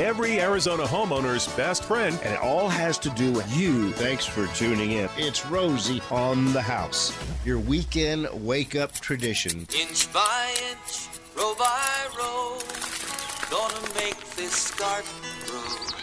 every Arizona homeowner's best friend. And it all has to do with you. Thanks for tuning in. It's Rosie on the house, your weekend wake up tradition. Inch by inch, row by row, gonna make this garden grow.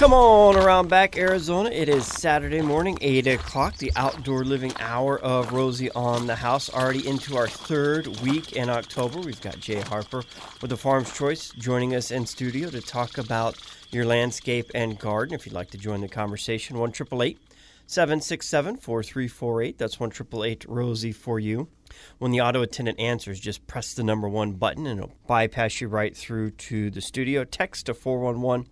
Come on around back, Arizona. It is Saturday morning, 8 o'clock, the outdoor living hour of Rosie on the House. Already into our third week in October. We've got Jay Harper with the Farm's Choice joining us in studio to talk about your landscape and garden. If you'd like to join the conversation, 1 767 4348. That's 1 Rosie for you. When the auto attendant answers, just press the number one button and it'll bypass you right through to the studio. Text to 411-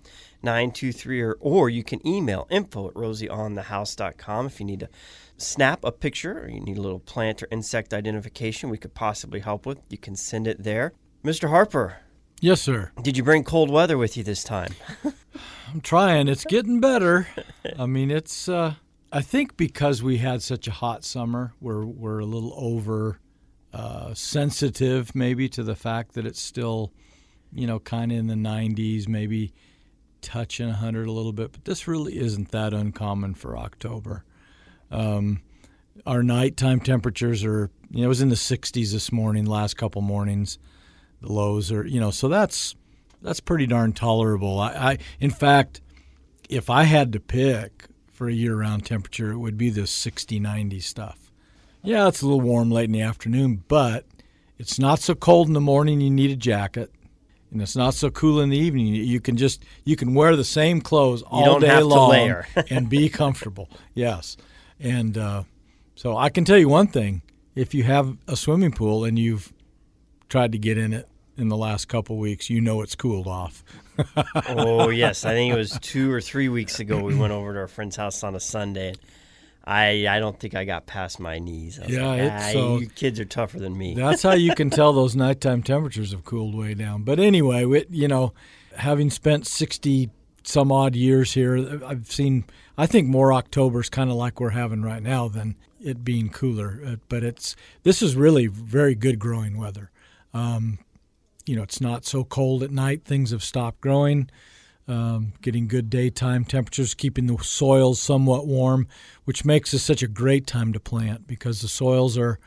923 or, or you can email info at rosieonthehouse.com if you need to snap a picture or you need a little plant or insect identification we could possibly help with you can send it there. Mr harper yes sir. did you bring cold weather with you this time? I'm trying. It's getting better. I mean it's uh, i think because we had such a hot summer we're, we're a little over uh, sensitive maybe to the fact that it's still you know kind of in the 90s maybe touching 100 a little bit, but this really isn't that uncommon for October. Um, our nighttime temperatures are, you know, it was in the 60s this morning, last couple mornings. The lows are, you know, so that's that's pretty darn tolerable. I, I in fact, if I had to pick for a year-round temperature, it would be the 60, 90 stuff. Yeah, it's a little warm late in the afternoon, but it's not so cold in the morning you need a jacket and it's not so cool in the evening. You can just you can wear the same clothes all day long and be comfortable. Yes, and uh, so I can tell you one thing: if you have a swimming pool and you've tried to get in it in the last couple weeks, you know it's cooled off. oh yes, I think it was two or three weeks ago. We went over to our friend's house on a Sunday. I I don't think I got past my knees. yeah, like, ah, so, you kids are tougher than me. that's how you can tell those nighttime temperatures have cooled way down. But anyway, you know, having spent sixty some odd years here, I've seen. I think more October's kind of like we're having right now than it being cooler. Uh, but it's this is really very good growing weather. Um, you know, it's not so cold at night. Things have stopped growing um, getting good daytime temperatures, keeping the soils somewhat warm, which makes this such a great time to plant because the soils are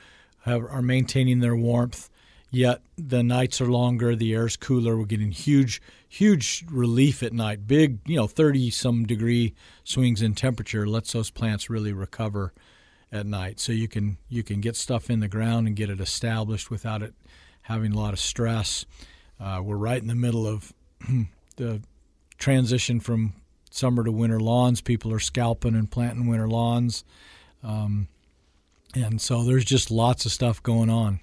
have, are maintaining their warmth. Yet the nights are longer, the air's cooler. We're getting huge, huge relief at night. Big, you know, thirty some degree swings in temperature lets those plants really recover at night. So you can you can get stuff in the ground and get it established without it having a lot of stress. Uh, we're right in the middle of the transition from summer to winter lawns. People are scalping and planting winter lawns. Um, and so there's just lots of stuff going on,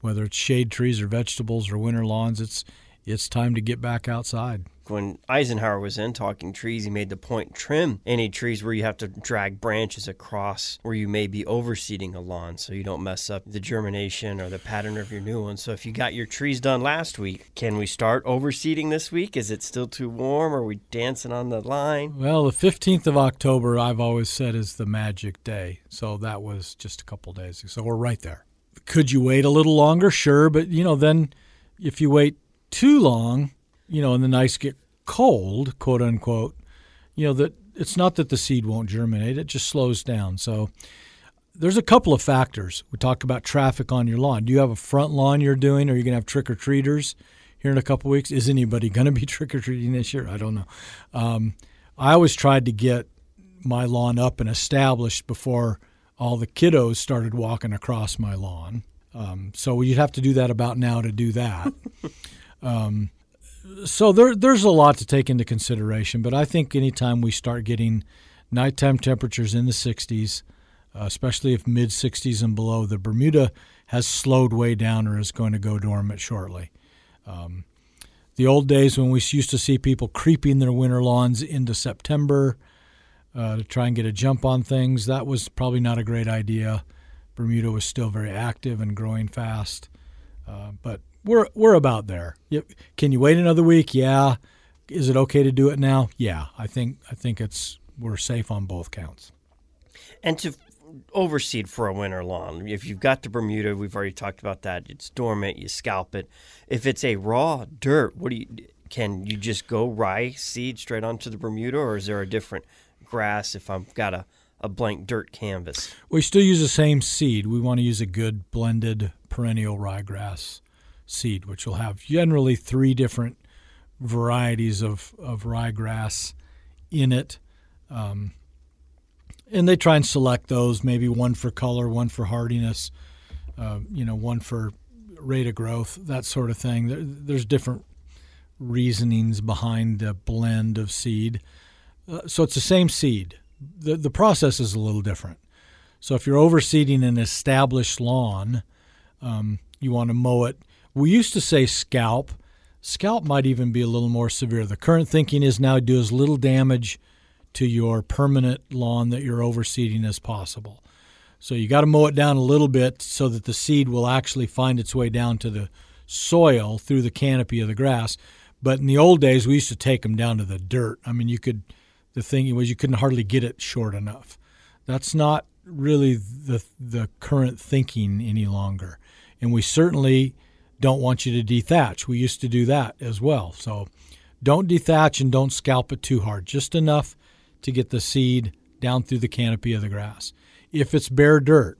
whether it's shade trees or vegetables or winter lawns. It's it's time to get back outside when Eisenhower was in talking trees, he made the point trim any trees where you have to drag branches across where you may be overseeding a lawn so you don't mess up the germination or the pattern of your new one. So if you got your trees done last week, can we start overseeding this week? Is it still too warm? Are we dancing on the line? Well, the 15th of October, I've always said, is the magic day. So that was just a couple days. So we're right there. Could you wait a little longer? Sure. But, you know, then if you wait too long, you know, and the nights get cold, quote unquote, you know, that it's not that the seed won't germinate, it just slows down. So there's a couple of factors. We talk about traffic on your lawn. Do you have a front lawn you're doing? Are you going to have trick or treaters here in a couple weeks? Is anybody going to be trick or treating this year? I don't know. Um, I always tried to get my lawn up and established before all the kiddos started walking across my lawn. Um, so you'd have to do that about now to do that. um, so there, there's a lot to take into consideration, but I think anytime we start getting nighttime temperatures in the 60s, uh, especially if mid 60s and below, the Bermuda has slowed way down or is going to go dormant shortly. Um, the old days when we used to see people creeping their winter lawns into September uh, to try and get a jump on things, that was probably not a great idea. Bermuda was still very active and growing fast. Uh, but we're we're about there. Can you wait another week? Yeah. Is it okay to do it now? Yeah. I think I think it's we're safe on both counts. And to overseed for a winter lawn. If you've got the Bermuda, we've already talked about that. It's dormant. You scalp it. If it's a raw dirt, what do you? Can you just go rye seed straight onto the Bermuda, or is there a different grass if I've got a, a blank dirt canvas? We still use the same seed. We want to use a good blended perennial ryegrass seed, which will have generally three different varieties of, of ryegrass in it. Um, and they try and select those, maybe one for color, one for hardiness, uh, you know, one for rate of growth, that sort of thing. There, there's different reasonings behind the blend of seed. Uh, so it's the same seed. The, the process is a little different. So if you're overseeding an established lawn, um, you want to mow it. We used to say scalp. Scalp might even be a little more severe. The current thinking is now do as little damage to your permanent lawn that you're overseeding as possible. So you got to mow it down a little bit so that the seed will actually find its way down to the soil through the canopy of the grass. But in the old days, we used to take them down to the dirt. I mean, you could. The thing was, you couldn't hardly get it short enough. That's not really the the current thinking any longer, and we certainly don't want you to dethatch. We used to do that as well. So don't dethatch and don't scalp it too hard. Just enough to get the seed down through the canopy of the grass. If it's bare dirt,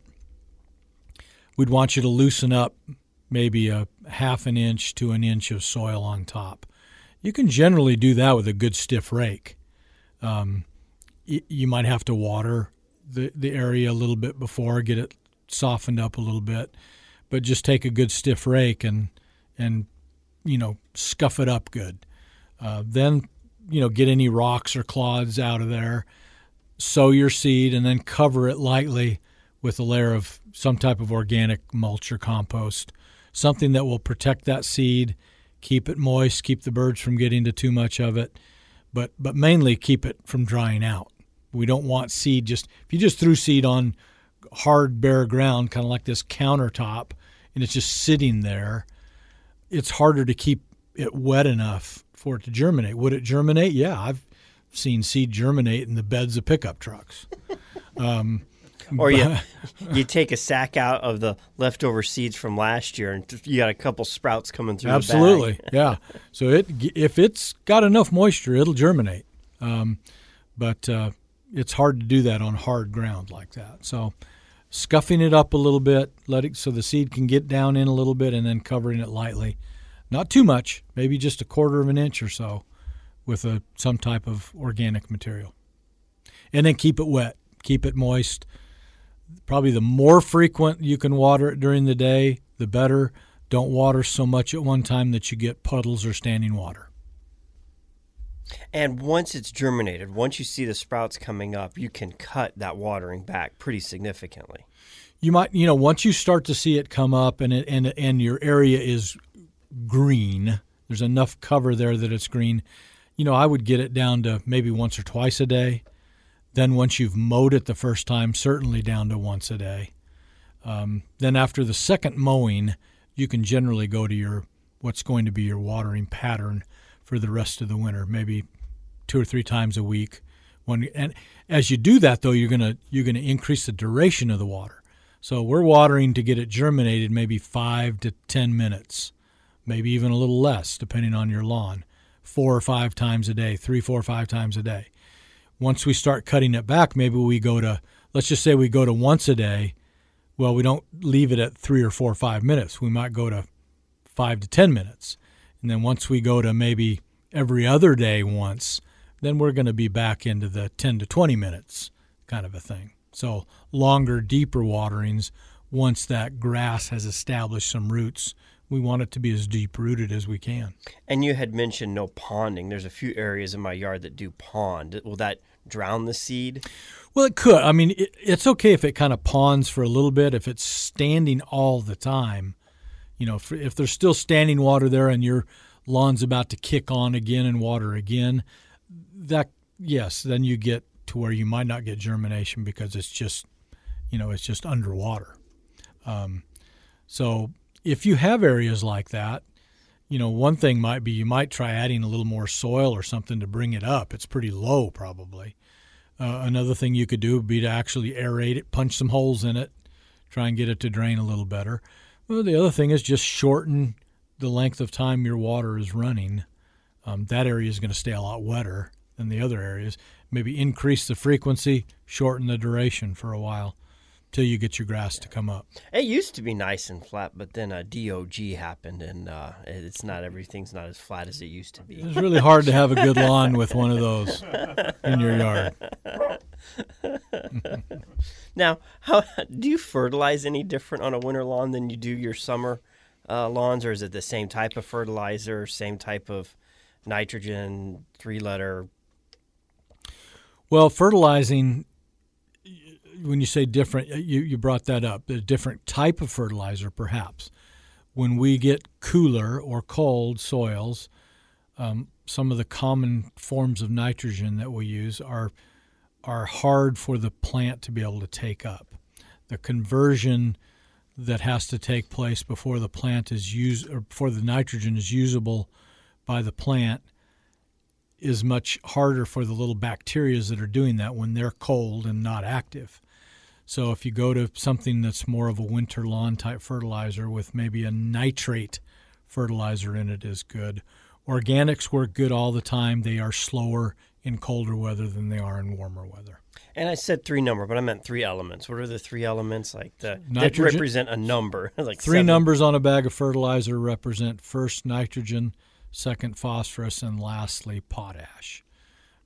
we'd want you to loosen up maybe a half an inch to an inch of soil on top. You can generally do that with a good stiff rake. Um, you might have to water the, the area a little bit before, get it softened up a little bit, but just take a good stiff rake and and you know scuff it up good. Uh, then you know, get any rocks or clods out of there, sow your seed, and then cover it lightly with a layer of some type of organic mulch or compost, something that will protect that seed, keep it moist, keep the birds from getting to too much of it, but but mainly keep it from drying out. We don't want seed just if you just threw seed on hard bare ground, kind of like this countertop, and it's just sitting there. It's harder to keep it wet enough for it to germinate. Would it germinate? Yeah, I've seen seed germinate in the beds of pickup trucks. Um, or you you take a sack out of the leftover seeds from last year, and you got a couple sprouts coming through. Absolutely, yeah. So it if it's got enough moisture, it'll germinate. Um, but uh, it's hard to do that on hard ground like that. So scuffing it up a little bit, let it so the seed can get down in a little bit, and then covering it lightly not too much, maybe just a quarter of an inch or so with a, some type of organic material. And then keep it wet, keep it moist. Probably the more frequent you can water it during the day, the better. Don't water so much at one time that you get puddles or standing water. And once it's germinated, once you see the sprouts coming up, you can cut that watering back pretty significantly. You might, you know, once you start to see it come up and it, and and your area is green. There's enough cover there that it's green. You know, I would get it down to maybe once or twice a day. Then once you've mowed it the first time, certainly down to once a day. Um, then after the second mowing, you can generally go to your what's going to be your watering pattern for the rest of the winter, maybe two or three times a week. When and as you do that, though, you're gonna you're gonna increase the duration of the water. So we're watering to get it germinated maybe five to ten minutes maybe even a little less, depending on your lawn, four or five times a day, three, four, five times a day. Once we start cutting it back, maybe we go to, let's just say we go to once a day. Well, we don't leave it at three or four or five minutes. We might go to five to 10 minutes. And then once we go to maybe every other day once, then we're going to be back into the 10 to 20 minutes kind of a thing. So longer, deeper waterings once that grass has established some roots we want it to be as deep rooted as we can. And you had mentioned no ponding. There's a few areas in my yard that do pond. Will that drown the seed? Well, it could. I mean, it, it's okay if it kind of ponds for a little bit. If it's standing all the time, you know, if, if there's still standing water there and your lawn's about to kick on again and water again, that yes, then you get to where you might not get germination because it's just, you know, it's just underwater. Um, so if you have areas like that, you know, one thing might be you might try adding a little more soil or something to bring it up. It's pretty low, probably. Uh, another thing you could do would be to actually aerate it, punch some holes in it, try and get it to drain a little better. Well, the other thing is just shorten the length of time your water is running. Um, that area is going to stay a lot wetter than the other areas. Maybe increase the frequency, shorten the duration for a while till you get your grass to come up. It used to be nice and flat, but then a DOG happened, and uh, it's not everything's not as flat as it used to be. It's really hard to have a good lawn with one of those in your yard. now, how do you fertilize any different on a winter lawn than you do your summer uh, lawns, or is it the same type of fertilizer, same type of nitrogen, three letter? Well, fertilizing when you say different, you, you brought that up. A different type of fertilizer, perhaps. When we get cooler or cold soils, um, some of the common forms of nitrogen that we use are are hard for the plant to be able to take up. The conversion that has to take place before the plant is used or before the nitrogen is usable by the plant is much harder for the little bacteria that are doing that when they're cold and not active. So if you go to something that's more of a winter lawn type fertilizer with maybe a nitrate fertilizer in it is good. Organics work good all the time. They are slower in colder weather than they are in warmer weather. And I said three number, but I meant three elements. What are the three elements like the, Nitrogen- that represent a number? like Three seven. numbers on a bag of fertilizer represent first nitrogen, second phosphorus, and lastly potash.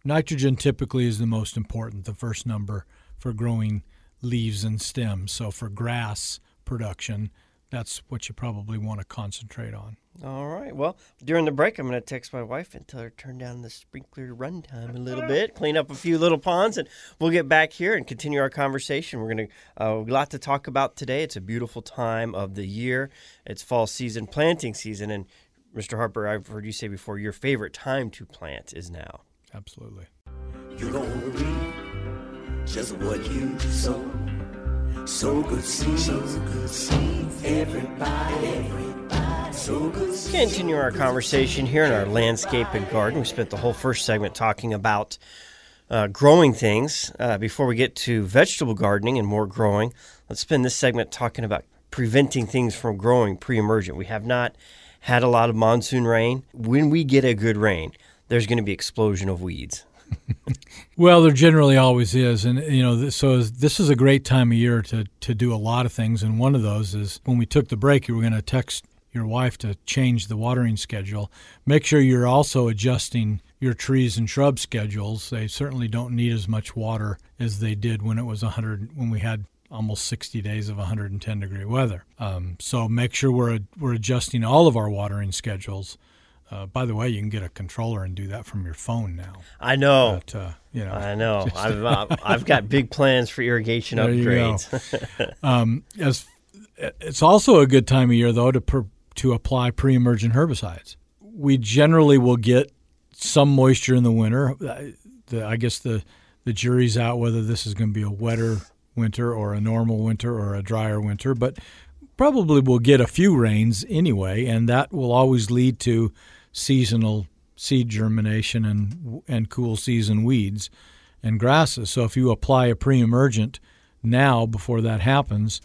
Nitrogen typically is the most important, the first number for growing leaves and stems. So for grass production, that's what you probably want to concentrate on. All right. Well, during the break, I'm going to text my wife and tell her to turn down the sprinkler runtime a little bit, clean up a few little ponds, and we'll get back here and continue our conversation. We're going to uh, a lot to talk about today. It's a beautiful time of the year. It's fall season, planting season, and Mr. Harper, I've heard you say before your favorite time to plant is now. Absolutely. Just what you sow. So good seed, so good seed. Everybody, everybody, so good. Continue our conversation here in our landscape and garden. We spent the whole first segment talking about uh, growing things. Uh, before we get to vegetable gardening and more growing, let's spend this segment talking about preventing things from growing pre emergent. We have not had a lot of monsoon rain. When we get a good rain, there's going to be explosion of weeds. Well, there generally always is, and you know, so this is a great time of year to to do a lot of things. And one of those is when we took the break, you were going to text your wife to change the watering schedule. Make sure you're also adjusting your trees and shrub schedules. They certainly don't need as much water as they did when it was 100 when we had almost 60 days of 110 degree weather. Um, so make sure we're we're adjusting all of our watering schedules. Uh, by the way, you can get a controller and do that from your phone now. I know. But, uh, you know, I know. I've uh, I've got big plans for irrigation There upgrades. um, as it's also a good time of year though to per, to apply pre-emergent herbicides. We generally will get some moisture in the winter. Uh, The, I guess the the jury's out whether this is going to be a wetter winter or a normal winter or a drier winter, but probably we'll get a few rains anyway, and that will always lead to seasonal seed germination and and cool season weeds and grasses. So if you apply a pre-emergent now before that happens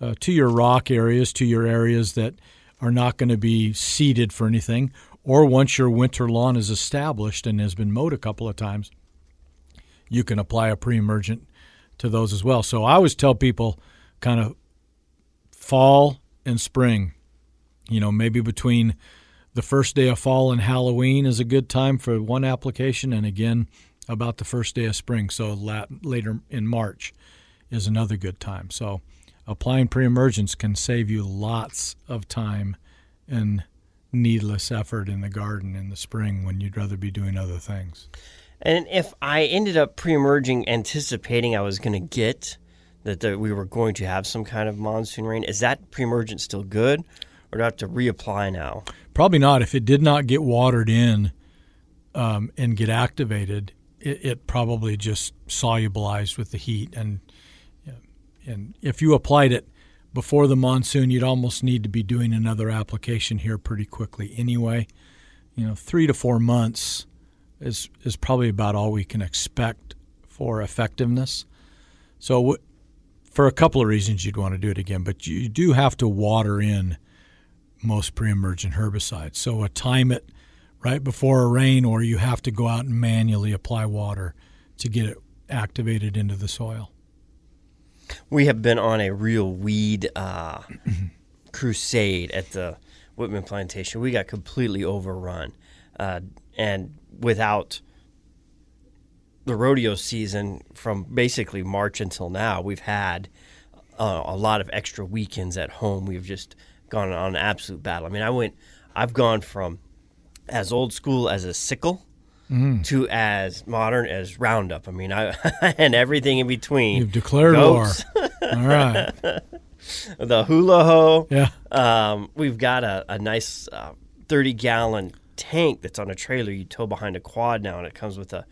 uh, to your rock areas, to your areas that are not going to be seeded for anything, or once your winter lawn is established and has been mowed a couple of times, you can apply a pre-emergent to those as well. So I always tell people kind of fall and spring, you know, maybe between the first day of fall and Halloween is a good time for one application, and again about the first day of spring, so lat- later in March is another good time. So applying pre-emergence can save you lots of time and needless effort in the garden in the spring when you'd rather be doing other things. And if I ended up pre-emerging, anticipating I was going to get that we were going to have some kind of monsoon rain, is that pre-emergent still good, or have to reapply now? Probably not. If it did not get watered in um, and get activated, it, it probably just solubilized with the heat. And and if you applied it before the monsoon, you'd almost need to be doing another application here pretty quickly anyway. You know, three to four months is is probably about all we can expect for effectiveness. So, w- for a couple of reasons, you'd want to do it again, but you do have to water in most pre-emergent herbicides. So, a time it right before a rain, or you have to go out and manually apply water to get it activated into the soil. We have been on a real weed uh, crusade at the Whitman plantation. We got completely overrun, uh, and without the rodeo season from basically March until now, we've had uh, a lot of extra weekends at home. We've just gone on an absolute battle. I mean, I went, I've gone from as old school as a sickle to as modern as Roundup. I mean, I and everything in between. You've declared Goats, war. All right. the hula hoe. Yeah. Um, we've got a, a nice uh, 30 gallon tank that's on a trailer you tow behind a quad now, and it comes with a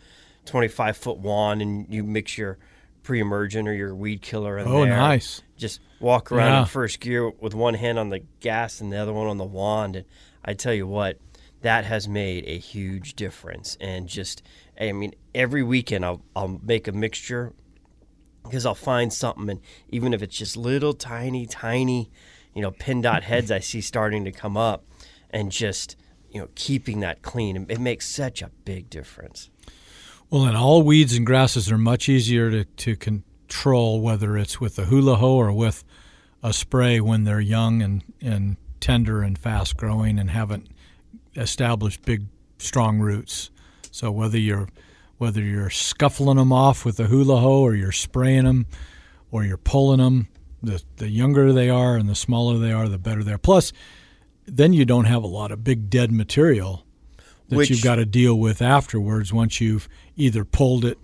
25 foot wand, and you mix your pre emergent or your weed killer in Oh, there. nice. Just walk around Yeah. in first gear with one hand on the gas and the other one on the wand. And I tell you what, that has made a huge difference. And just, I mean, every weekend I'll, I'll make a mixture because I'll find something, and even if it's just little tiny, tiny, you know, pin dot heads I see starting to come up, and just you know, keeping that clean, it makes such a big difference. Well, and all weeds and grasses are much easier to, to control, whether it's with a hula hoe or with a spray when they're young and, and tender and fast growing and haven't established big, strong roots. So whether you're whether you're scuffling them off with a hula hoe or you're spraying them or you're pulling them, the the younger they are and the smaller they are, the better they are. Plus, then you don't have a lot of big dead material that Which- you've got to deal with afterwards once you've either pulled it,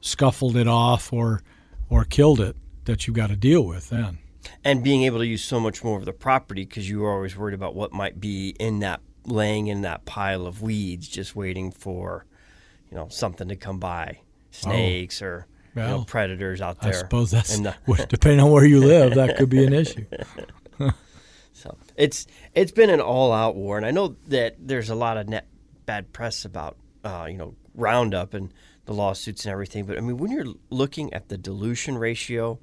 scuffled it off, or or killed it that you've got to deal with then. and being able to use so much more of the property because you were always worried about what might be in that laying in that pile of weeds just waiting for you know something to come by oh. snakes or you know, Oh. Predators out there. I suppose that's the- depending on where you live, that could be an issue. so it's it's been an all-out war and i know that there's a lot of net bad press about uh, you know roundup and the lawsuits and everything but i mean when you're looking at the dilution ratio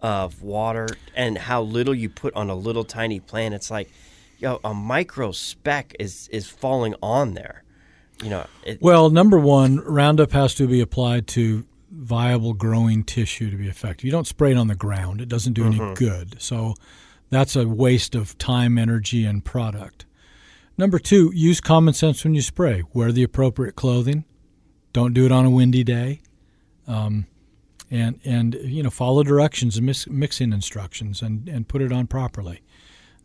of water and how little you put on a little tiny plant it's like yo a micro speck is is falling on there you know it, Well, number one, Roundup has to be applied to viable growing tissue to be effective. You don't spray it on the ground; it doesn't do any good. So that's a waste of time, energy, and product. Number two, use common sense when you spray. Wear the appropriate clothing. Don't do it on a windy day. Um, and and you know follow directions and mix, mixing instructions and and put it on properly.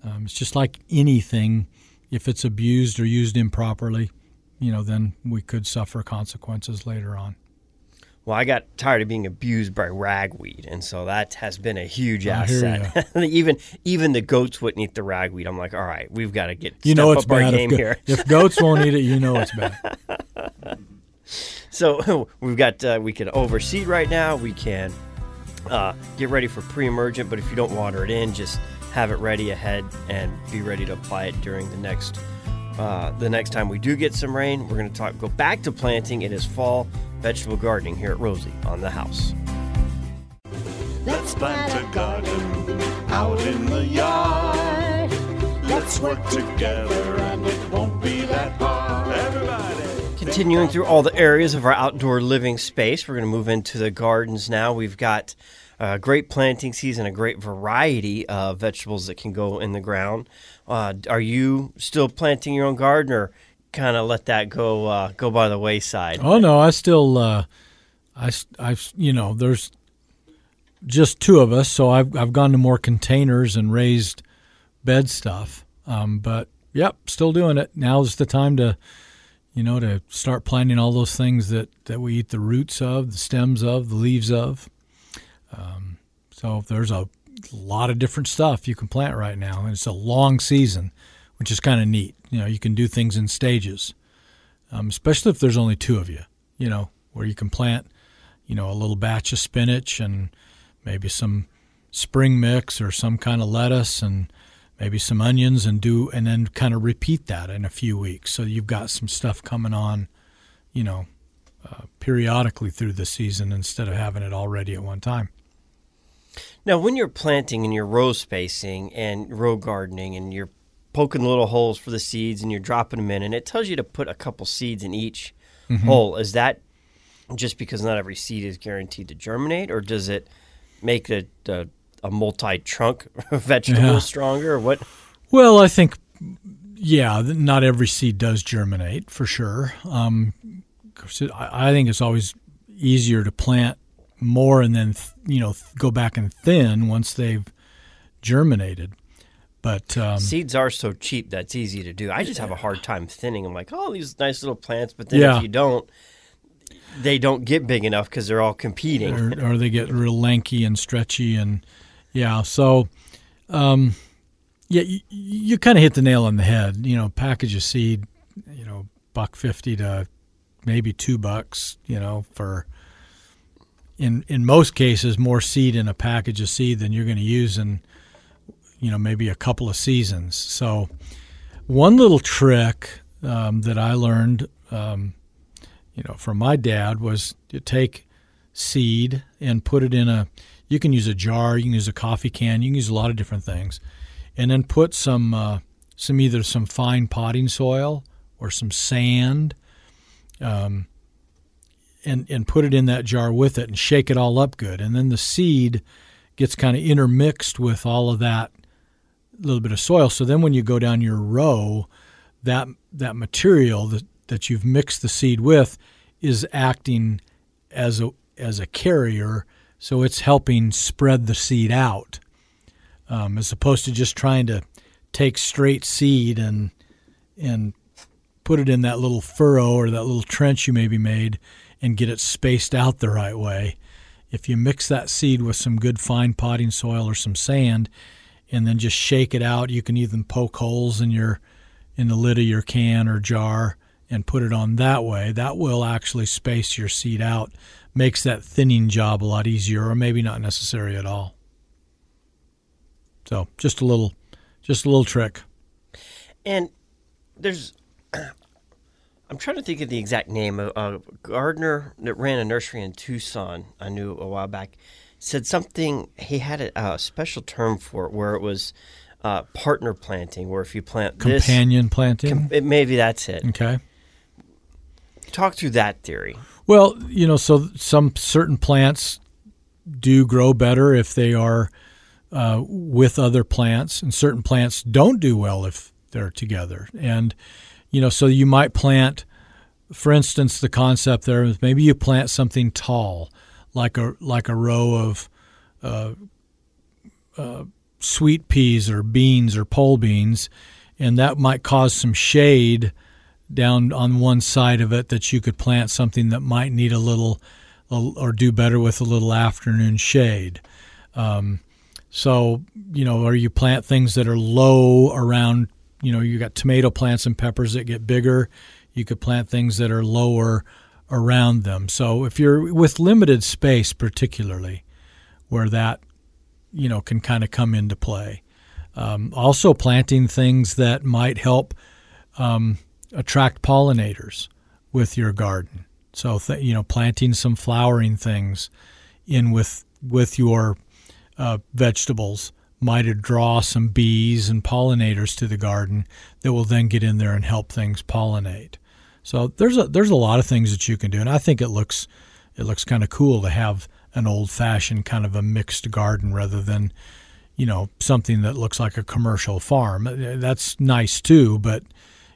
Um, it's just like anything. If it's abused or used improperly, you know, then we could suffer consequences later on. Well i got tired of being abused by ragweed and so that has been a huge I asset even even the goats wouldn't eat the ragweed i'm like all right we've got to get You know it's bad. game If, go- here if goats won't eat it, you know it's bad. So we've got uh, we can overseed right now. We can uh, get ready for pre-emergent, but if you don't water it in, just have it ready ahead and be ready to apply it during the next uh, the next time we do get some rain. We're going to talk go back to planting. It is fall vegetable gardening here at Rosie on the house. Let's plant a garden out in the yard. Let's work together and it won't be that hard. Everybody. Continuing through all the areas of our outdoor living space, we're going to move into the gardens now. We've got a great planting season, a great variety of vegetables that can go in the ground. Uh, are you still planting your own garden, or kind of let that go uh, go by the wayside? Oh no, I still, uh, I, I've, you know, there's just two of us, so I've I've gone to more containers and raised bed stuff. Um, but yep, still doing it. Now's the time to, you know, to start planting all those things that that we eat the roots of, the stems of, the leaves of. Um, so there's a lot of different stuff you can plant right now, and it's a long season, which is kind of neat. You know, you can do things in stages um, especially if there's only two of you, you know, where you can plant, you know, a little batch of spinach and maybe some spring mix or some kind of lettuce and maybe some onions and do, and then kind of repeat that in a few weeks. So you've got some stuff coming on, you know, uh, periodically through the season instead of having it all ready at one time. Now, when you're planting and you're row spacing and row gardening and you're poking little holes for the seeds and you're dropping them in, and it tells you to put a couple seeds in each hole, is that just because not every seed is guaranteed to germinate, or does it make a, a, a multi trunk vegetable Yeah. stronger, or what? Well, I think, yeah, not every seed does germinate for sure. Um, I I think it's always easier to plant more and then, th- you know, th- go back and thin once they've germinated. But um, Seeds are so cheap that's easy to do. I just have a hard time thinning. I'm like, oh, these nice little plants, but then Yeah. if you don't, they don't get big enough because they're all competing. or, or they get real lanky and stretchy and yeah so um, yeah you, you kind of hit the nail on the head you know package of seed you know buck 50 to maybe two bucks you know for in in most cases more seed in a package of seed than you're going to use in you know maybe a couple of seasons so one little trick um, that i learned um, you know, from my dad was to take seed and put it in a. You can use a jar, you can use a coffee can, you can use a lot of different things, and then put some uh, some either some fine potting soil or some sand, um, and and put it in that jar with it and shake it all up good, and then the seed gets kind of intermixed with all of that little bit of soil. So then when you go down your row, that that material that that you've mixed the seed with is acting as a as a carrier, so it's helping spread the seed out, um, as opposed to just trying to take straight seed and and put it in that little furrow or that little trench you maybe made and get it spaced out the right way. If you mix that seed with some good fine potting soil or some sand, and then just shake it out, you can even poke holes in your in the lid of your can or jar and put it on that way. That will actually space your seed out, makes that thinning job a lot easier, or maybe not necessary at all. So just a little, just a little trick. And there's, I'm trying to think of the exact name. of a gardener that ran a nursery in Tucson, I knew a while back, said something. He had a, a special term for it, where it was uh, partner planting, where if you plant this, Companion planting. com- it, maybe that's it. okay. Talk through that theory. Well, you know, so some certain plants do grow better if they are uh, with other plants, and certain plants don't do well if they're together. And you know, so you might plant, for instance, the concept there is maybe you plant something tall, like a like a row of uh, uh, sweet peas or beans or pole beans, and that might cause some shade down on one side of it that you could plant something that might need a little or do better with a little afternoon shade. Um, so, you know, or you plant things that are low around, you know, you got tomato plants and peppers that get bigger. You could plant things that are lower around them. So, if you're with limited space, particularly where that, you know, can kind of come into play. Um, also, planting things that might help um, attract pollinators with your garden. So th- you know, planting some flowering things in with with your uh, vegetables might draw some bees and pollinators to the garden that will then get in there and help things pollinate. So there's a there's a lot of things that you can do, and I think it looks it looks kind of cool to have an old fashioned kind of a mixed garden rather than you know something that looks like a commercial farm. That's nice too, but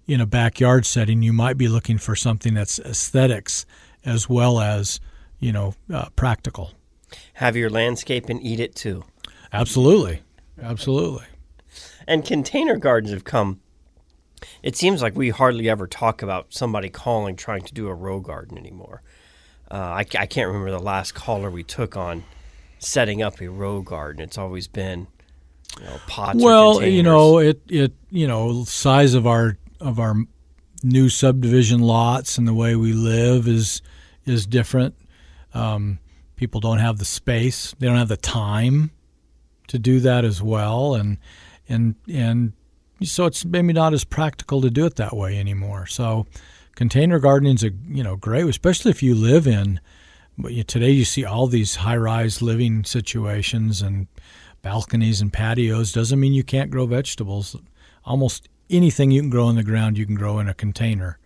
in a backyard setting, you might be looking for something that's aesthetics as well as you know uh, practical. Have your landscape and eat it too. Absolutely, absolutely. And container gardens have come. It seems like we hardly ever talk about somebody calling trying to do a row garden anymore. Uh, I, I can't remember the last caller we took on setting up a row garden. It's always been you know, pots. Well, you know it it you know size of our of our new subdivision lots and the way we live is is different. Um, people don't have the space; they don't have the time to do that as well, and and and so it's maybe not as practical to do it that way anymore. So container gardening's a you know great, especially if you live in. but Today you see all these high-rise living situations and balconies and patios. Doesn't mean you can't grow vegetables. Almost anything you can grow in the ground, you can grow in a container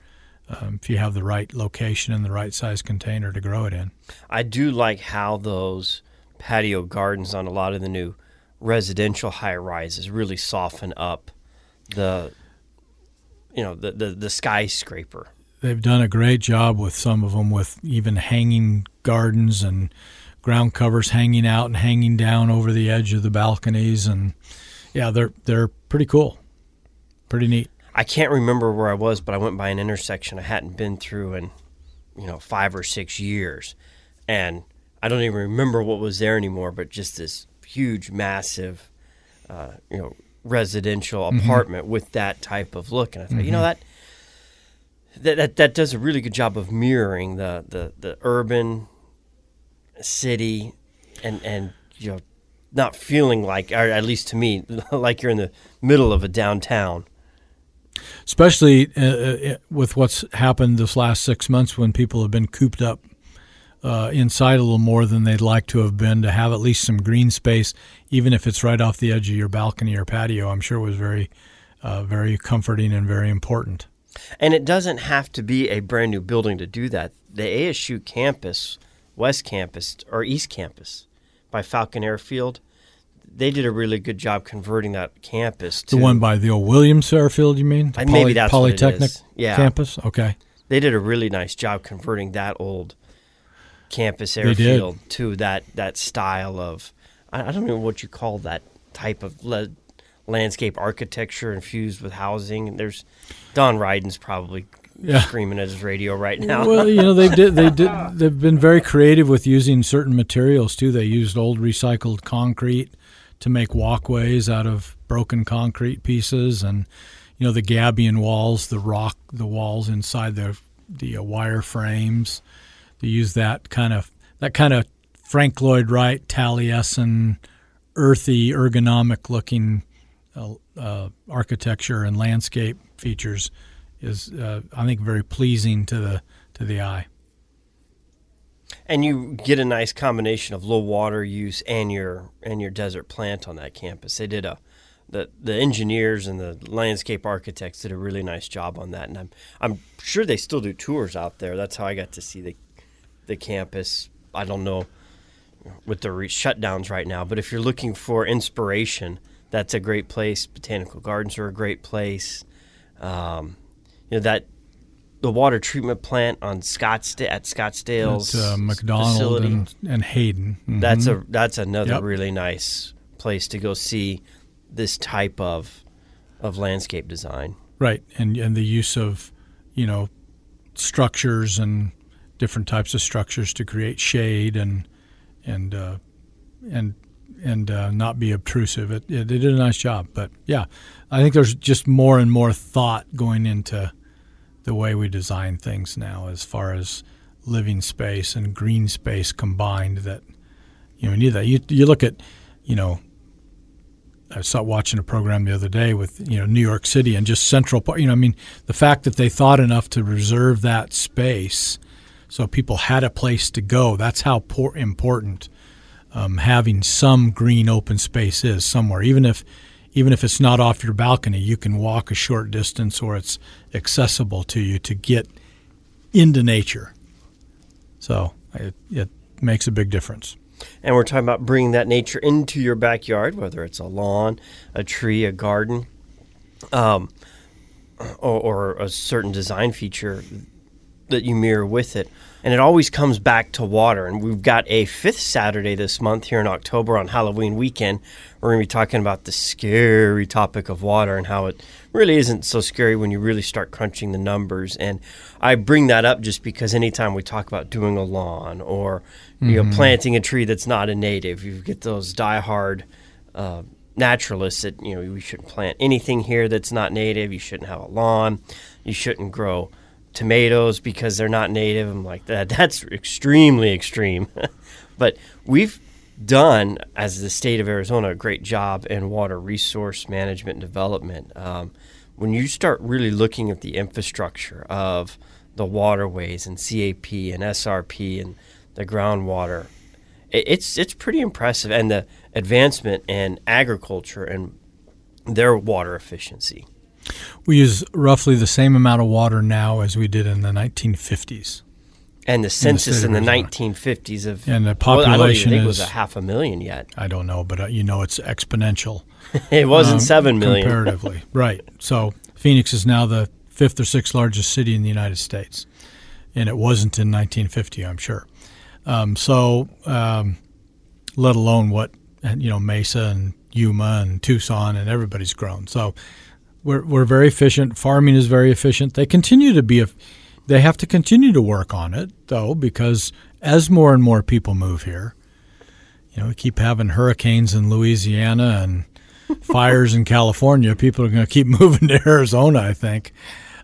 um, if you have the right location and the right size container to grow it in. I do like how those patio gardens on a lot of the new residential high rises really soften up the you know the the, the skyscraper. they've done a great job with some of them with even hanging gardens and ground covers hanging out and hanging down over the edge of the balconies and yeah they're they're pretty cool pretty neat I can't remember where I was, but I went by an intersection I hadn't been through in, you know, five or six years, and I don't even remember what was there anymore. But just this huge, massive, uh, you know, residential apartment with that type of look, and I thought, you know, that, that that that does a really good job of mirroring the the the urban city, and and you know, not feeling like, or at least to me, like you're in the middle of a downtown. especially uh, uh, with what's happened this last six months when people have been cooped up uh, inside a little more than they'd like to have been to have at least some green space even if it's right off the edge of your balcony or patio i'm sure it was very uh, very comforting and very important And it doesn't have to be a brand new building to do that. The ASU campus, West Campus or East Campus by Falcon Airfield, they did a really good job converting that campus to The one by the old Williams Airfield, you mean? The And maybe that's Polytechnic. Yeah. campus? Okay. they did a really nice job converting that old campus airfield to that that style of I, I don't know what you call that type of le- landscape architecture infused with housing. And there's Don Ryden's probably Yeah. screaming at his radio right now. Well, you know, they did they did they've been very creative with using certain materials too. They used old recycled concrete to make walkways out of broken concrete pieces and you know the gabion walls, the rock the walls inside the the uh, wire frames. They use that kind of that kind of Frank Lloyd Wright Taliesin earthy ergonomic looking uh, uh, architecture and landscape features is uh, I think very pleasing to the to the eye. And you get a nice combination of low water use and your and your desert plant on that campus. They did a the the engineers and the landscape architects did a really nice job on that, and I'm I'm sure they still do tours out there. That's how I got to see the the campus. I don't know with the re- shutdowns right now, but if you're looking for inspiration, that's a great place. Botanical gardens are a great place. Um, you know that the water treatment plant on Scottsdale at Scottsdale's uh, McDonald facility. and, and Hayden. Mhm. That's a that's another Yep. really nice place to go see this type of of landscape design. right, and and the use of you know structures and different types of structures to create shade and and uh, and and uh, not be obtrusive. It, it, they did a nice job, but yeah, I think there's just more and more thought going into the way we design things now, as far as living space and green space combined. That you know, we need that. You you look at, you know, I saw watching a program the other day with you know New York City and just Central Park. You know, I mean, the fact that they thought enough to reserve that space so people had a place to go. That's how por- important um, having some green open space is somewhere, even if even if it's not off your balcony, you can walk a short distance or it's accessible to you to get into nature. So it, it makes a big difference. And we're talking about bringing that nature into your backyard, whether it's a lawn, a tree, a garden, um, or, or a certain design feature that you mirror with it. And it always comes back to water. And we've got a fifth Saturday this month here in October on Halloween weekend. We're going to be talking about the scary topic of water and how it really isn't so scary when you really start crunching the numbers. And I bring that up just because anytime we talk about doing a lawn or you know planting a tree that's not a native, you get those diehard uh, naturalists that you know we shouldn't plant anything here that's not native. You shouldn't have a lawn. You shouldn't grow tomatoes because they're not native. I'm like that. That's extremely extreme. but we've done as the state of Arizona a great job in water resource management and development. Um, when you start really looking at the infrastructure of the waterways and CAP and SRP and the groundwater. It, it's it's pretty impressive, and the advancement in agriculture and their water efficiency. We use roughly the same amount of water now as we did in the 1950s. And the census state in the 1950s of And the well, I don't population think it was a half a million yet. I don't know, but uh, you know it's exponential. It wasn't um, seven million. comparatively. right. So Phoenix is now the fifth or sixth largest city in the United States, and it wasn't in 1950, I'm sure. Um, so, um, let alone what you know, Mesa and Yuma and Tucson and everybody's grown. So, we're we're very efficient. Farming is very efficient. They continue to be. They have to continue to work on it though, because as more and more people move here, you know, we keep having hurricanes in Louisiana and fires in California. People are going to keep moving to Arizona, I think.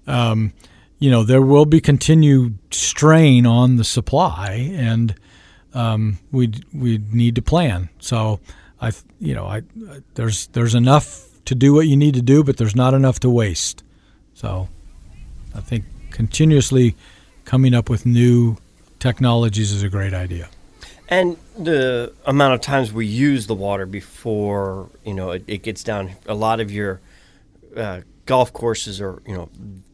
Um, you know, there will be continued strain on the supply, and um, we we need to plan. So, I you know, I there's there's enough to do what you need to do, but there's not enough to waste. So, I think continuously coming up with new technologies is a great idea. And the amount of times we use the water before you know it, it gets down. A lot of your uh, golf courses or you know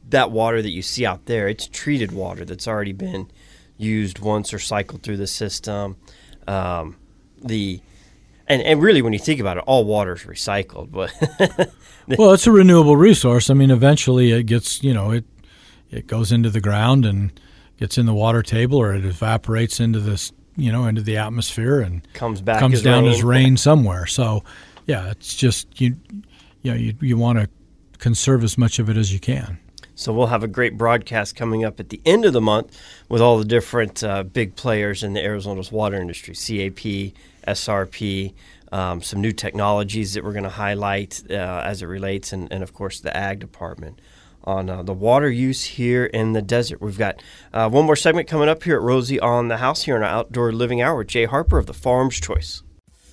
that water that you see out there, it's treated water that's already been used once or cycled through the system. Um, the and, and really, when you think about it, all water is recycled. But well, it's a renewable resource. I mean, eventually it gets, you know, it it goes into the ground and gets in the water table, or it evaporates into this, you know, into the atmosphere and comes back comes as down rain. as rain somewhere. So, yeah, it's just you, you know, you you want to conserve as much of it as you can. So we'll have a great broadcast coming up at the end of the month with all the different uh, big players in the Arizona's water industry: CAP, SRP, um, some new technologies that we're going to highlight uh, as it relates, and, and of course the ag department on uh, the water use here in the desert. We've got uh, one more segment coming up here at Rosie on the House here in our outdoor living hour with Jay Harper of the Farm's Choice.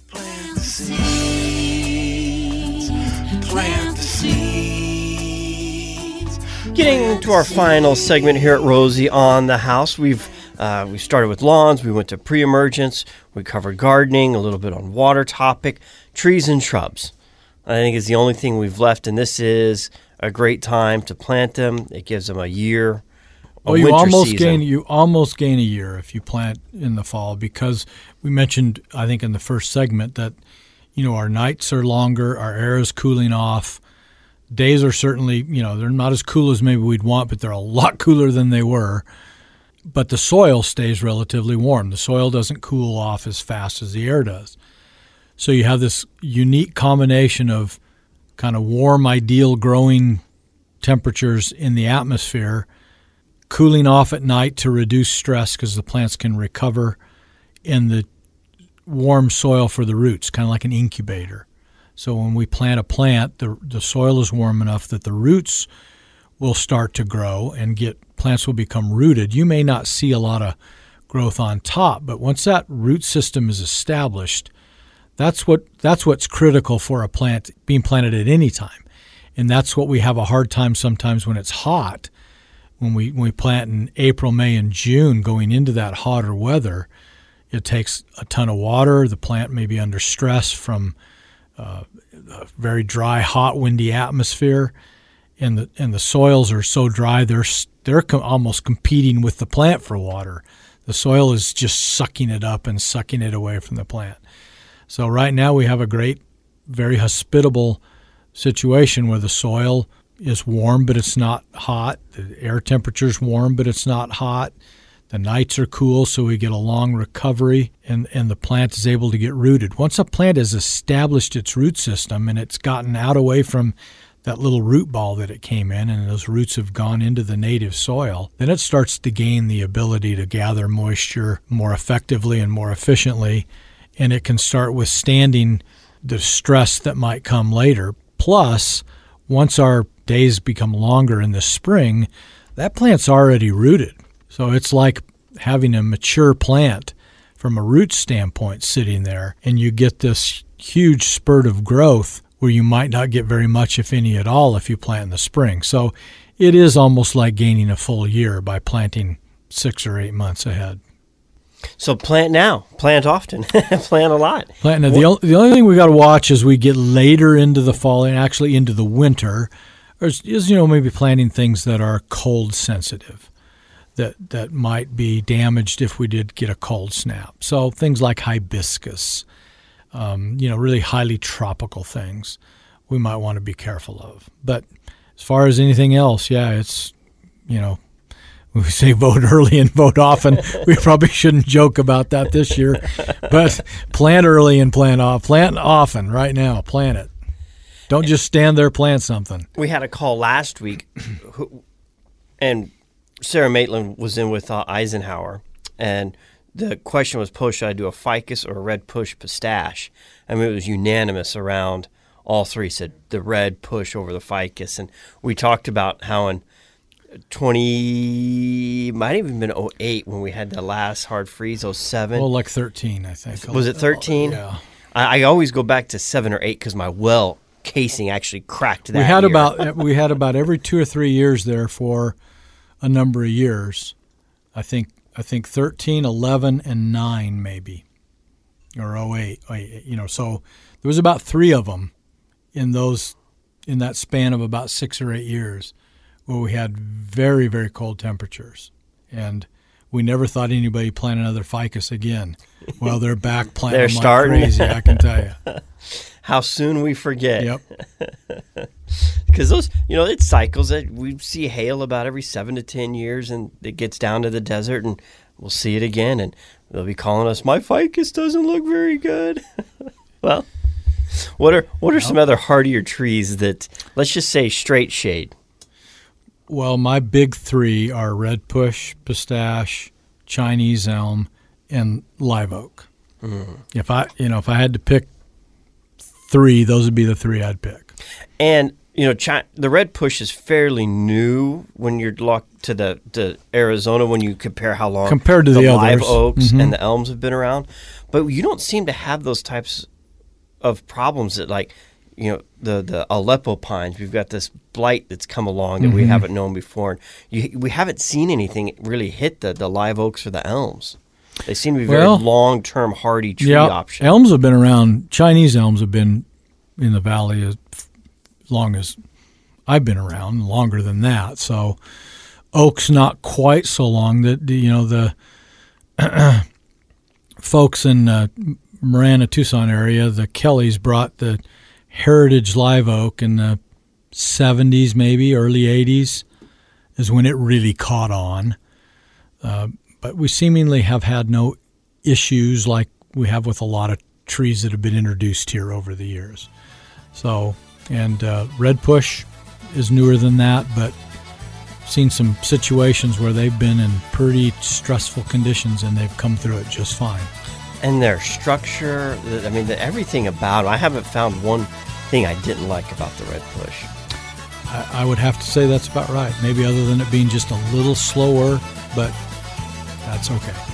Plant the seeds. Plant the seeds. Getting to our final segment here at Rosie on the House, we've uh, we started with lawns, we went to pre-emergence, we covered gardening, a little bit on water topic, trees and shrubs. I think is the only thing we've left, and this is a great time to plant them. It gives them a year. A Well, you almost season. gain you almost gain a year if you plant in the fall because we mentioned I think in the first segment that you know our nights are longer, our air is cooling off. Days are certainly you know they're not as cool as maybe we'd want, but they're a lot cooler than they were. But the soil stays relatively warm. The soil doesn't cool off as fast as the air does. So you have this unique combination of kind of warm, ideal growing temperatures in the atmosphere cooling off at night to reduce stress because the plants can recover in the warm soil for the roots, kind of like an incubator. So when we plant a plant, the, the soil is warm enough that the roots will start to grow and get plants will become rooted. You may not see a lot of growth on top, but once that root system is established, that's what that's what's critical for a plant being planted at any time. And that's what we have a hard time sometimes when it's hot when we when we plant in April, May, and June, going into that hotter weather, it takes a ton of water. The plant may be under stress from uh, a very dry, hot, windy atmosphere, and the and the soils are so dry they're they're almost competing with the plant for water. The soil is just sucking it up and sucking it away from the plant. So right now we have a great, very hospitable situation where the soil is warm, but it's not hot. The air temperature is warm, but it's not hot. The nights are cool, so we get a long recovery, and, and the plant is able to get rooted. Once a plant has established its root system and it's gotten out away from that little root ball that it came in, and those roots have gone into the native soil, then it starts to gain the ability to gather moisture more effectively and more efficiently, and it can start withstanding the stress that might come later. Plus, once our days become longer in the spring, that plant's already rooted. So it's like having a mature plant from a root standpoint sitting there, and you get this huge spurt of growth where you might not get very much, if any at all, if you plant in the spring. So it is almost like gaining a full year by planting six or eight months ahead. So plant now, plant often, plant a lot. Plant now, the, o- the only thing we got to watch as we get later into the fall and actually into the winter is, is you know maybe planting things that are cold sensitive that that might be damaged if we did get a cold snap. So things like hibiscus, um, you know, really highly tropical things, we might want to be careful of. But as far as anything else, yeah, it's you know we say vote early and vote often, we probably shouldn't joke about that this year. But plant early and plant off. Plant often right now. Plant it. Don't just stand there, plant something. We had a call last week, who, and Sarah Maitland was in with uh, Eisenhower, and the question was posed: Should I do a ficus or a red push pistache? I mean, it was unanimous around. All three said the red push over the ficus, and we talked about how in 20 might have even been 08 when we had the last hard freeze 07 Well, like 13, I think. was it 13 Yeah. I, I always go back to 7 or 8 because my well casing actually cracked that we had year. about uh, we had about every two or three years there for a number of years. I think I think 13, 11, and 9 maybe, or 08, wait, You know, so there was about three of them in those in that span of about six or eight years where we had very very cold temperatures, and we never thought anybody plant another ficus again. Well, they're back planting They're like starting. crazy. I can tell you. how soon we forget. Yep. because those you know it cycles it we see hail about every seven to ten years and it gets down to the desert and we'll see it again and they'll be calling us my ficus doesn't look very good. Well what are what are some other hardier trees that let's just say straight shade? Well, my big three are red push, pistache, Chinese elm, and live oak. Mm. If I, you know, if I had to pick three, those would be the three I'd pick. and you know the red push is fairly new when you're locked to the to Arizona when you compare how long Compared to the live others. oaks Mhm. and the elms have been around but you don't seem to have those types of problems that like you know the the Aleppo pines we've got this blight that's come along that we Mm-hmm. haven't known before and you, we haven't seen anything really hit the the live oaks or the elms they seem to be very Well, long-term hardy tree yeah, options elms have been around. Chinese elms have been in the valley as long as I've been around, longer than that. So oaks not quite so long. That you know the folks in uh, Marana, Tucson area, the Kellys brought the heritage live oak in the 70s, maybe early 80s, is when it really caught on. Uh, but we seemingly have had no issues like we have with a lot of trees that have been introduced here over the years. So, and uh, red push is newer than that, but seen some situations where they've been in pretty stressful conditions and they've come through it just fine. and their structure i mean the, everything about them i haven't found one thing i didn't like about the red push I, I would have to say that's about right. Maybe other than it being just a little slower, but that's okay.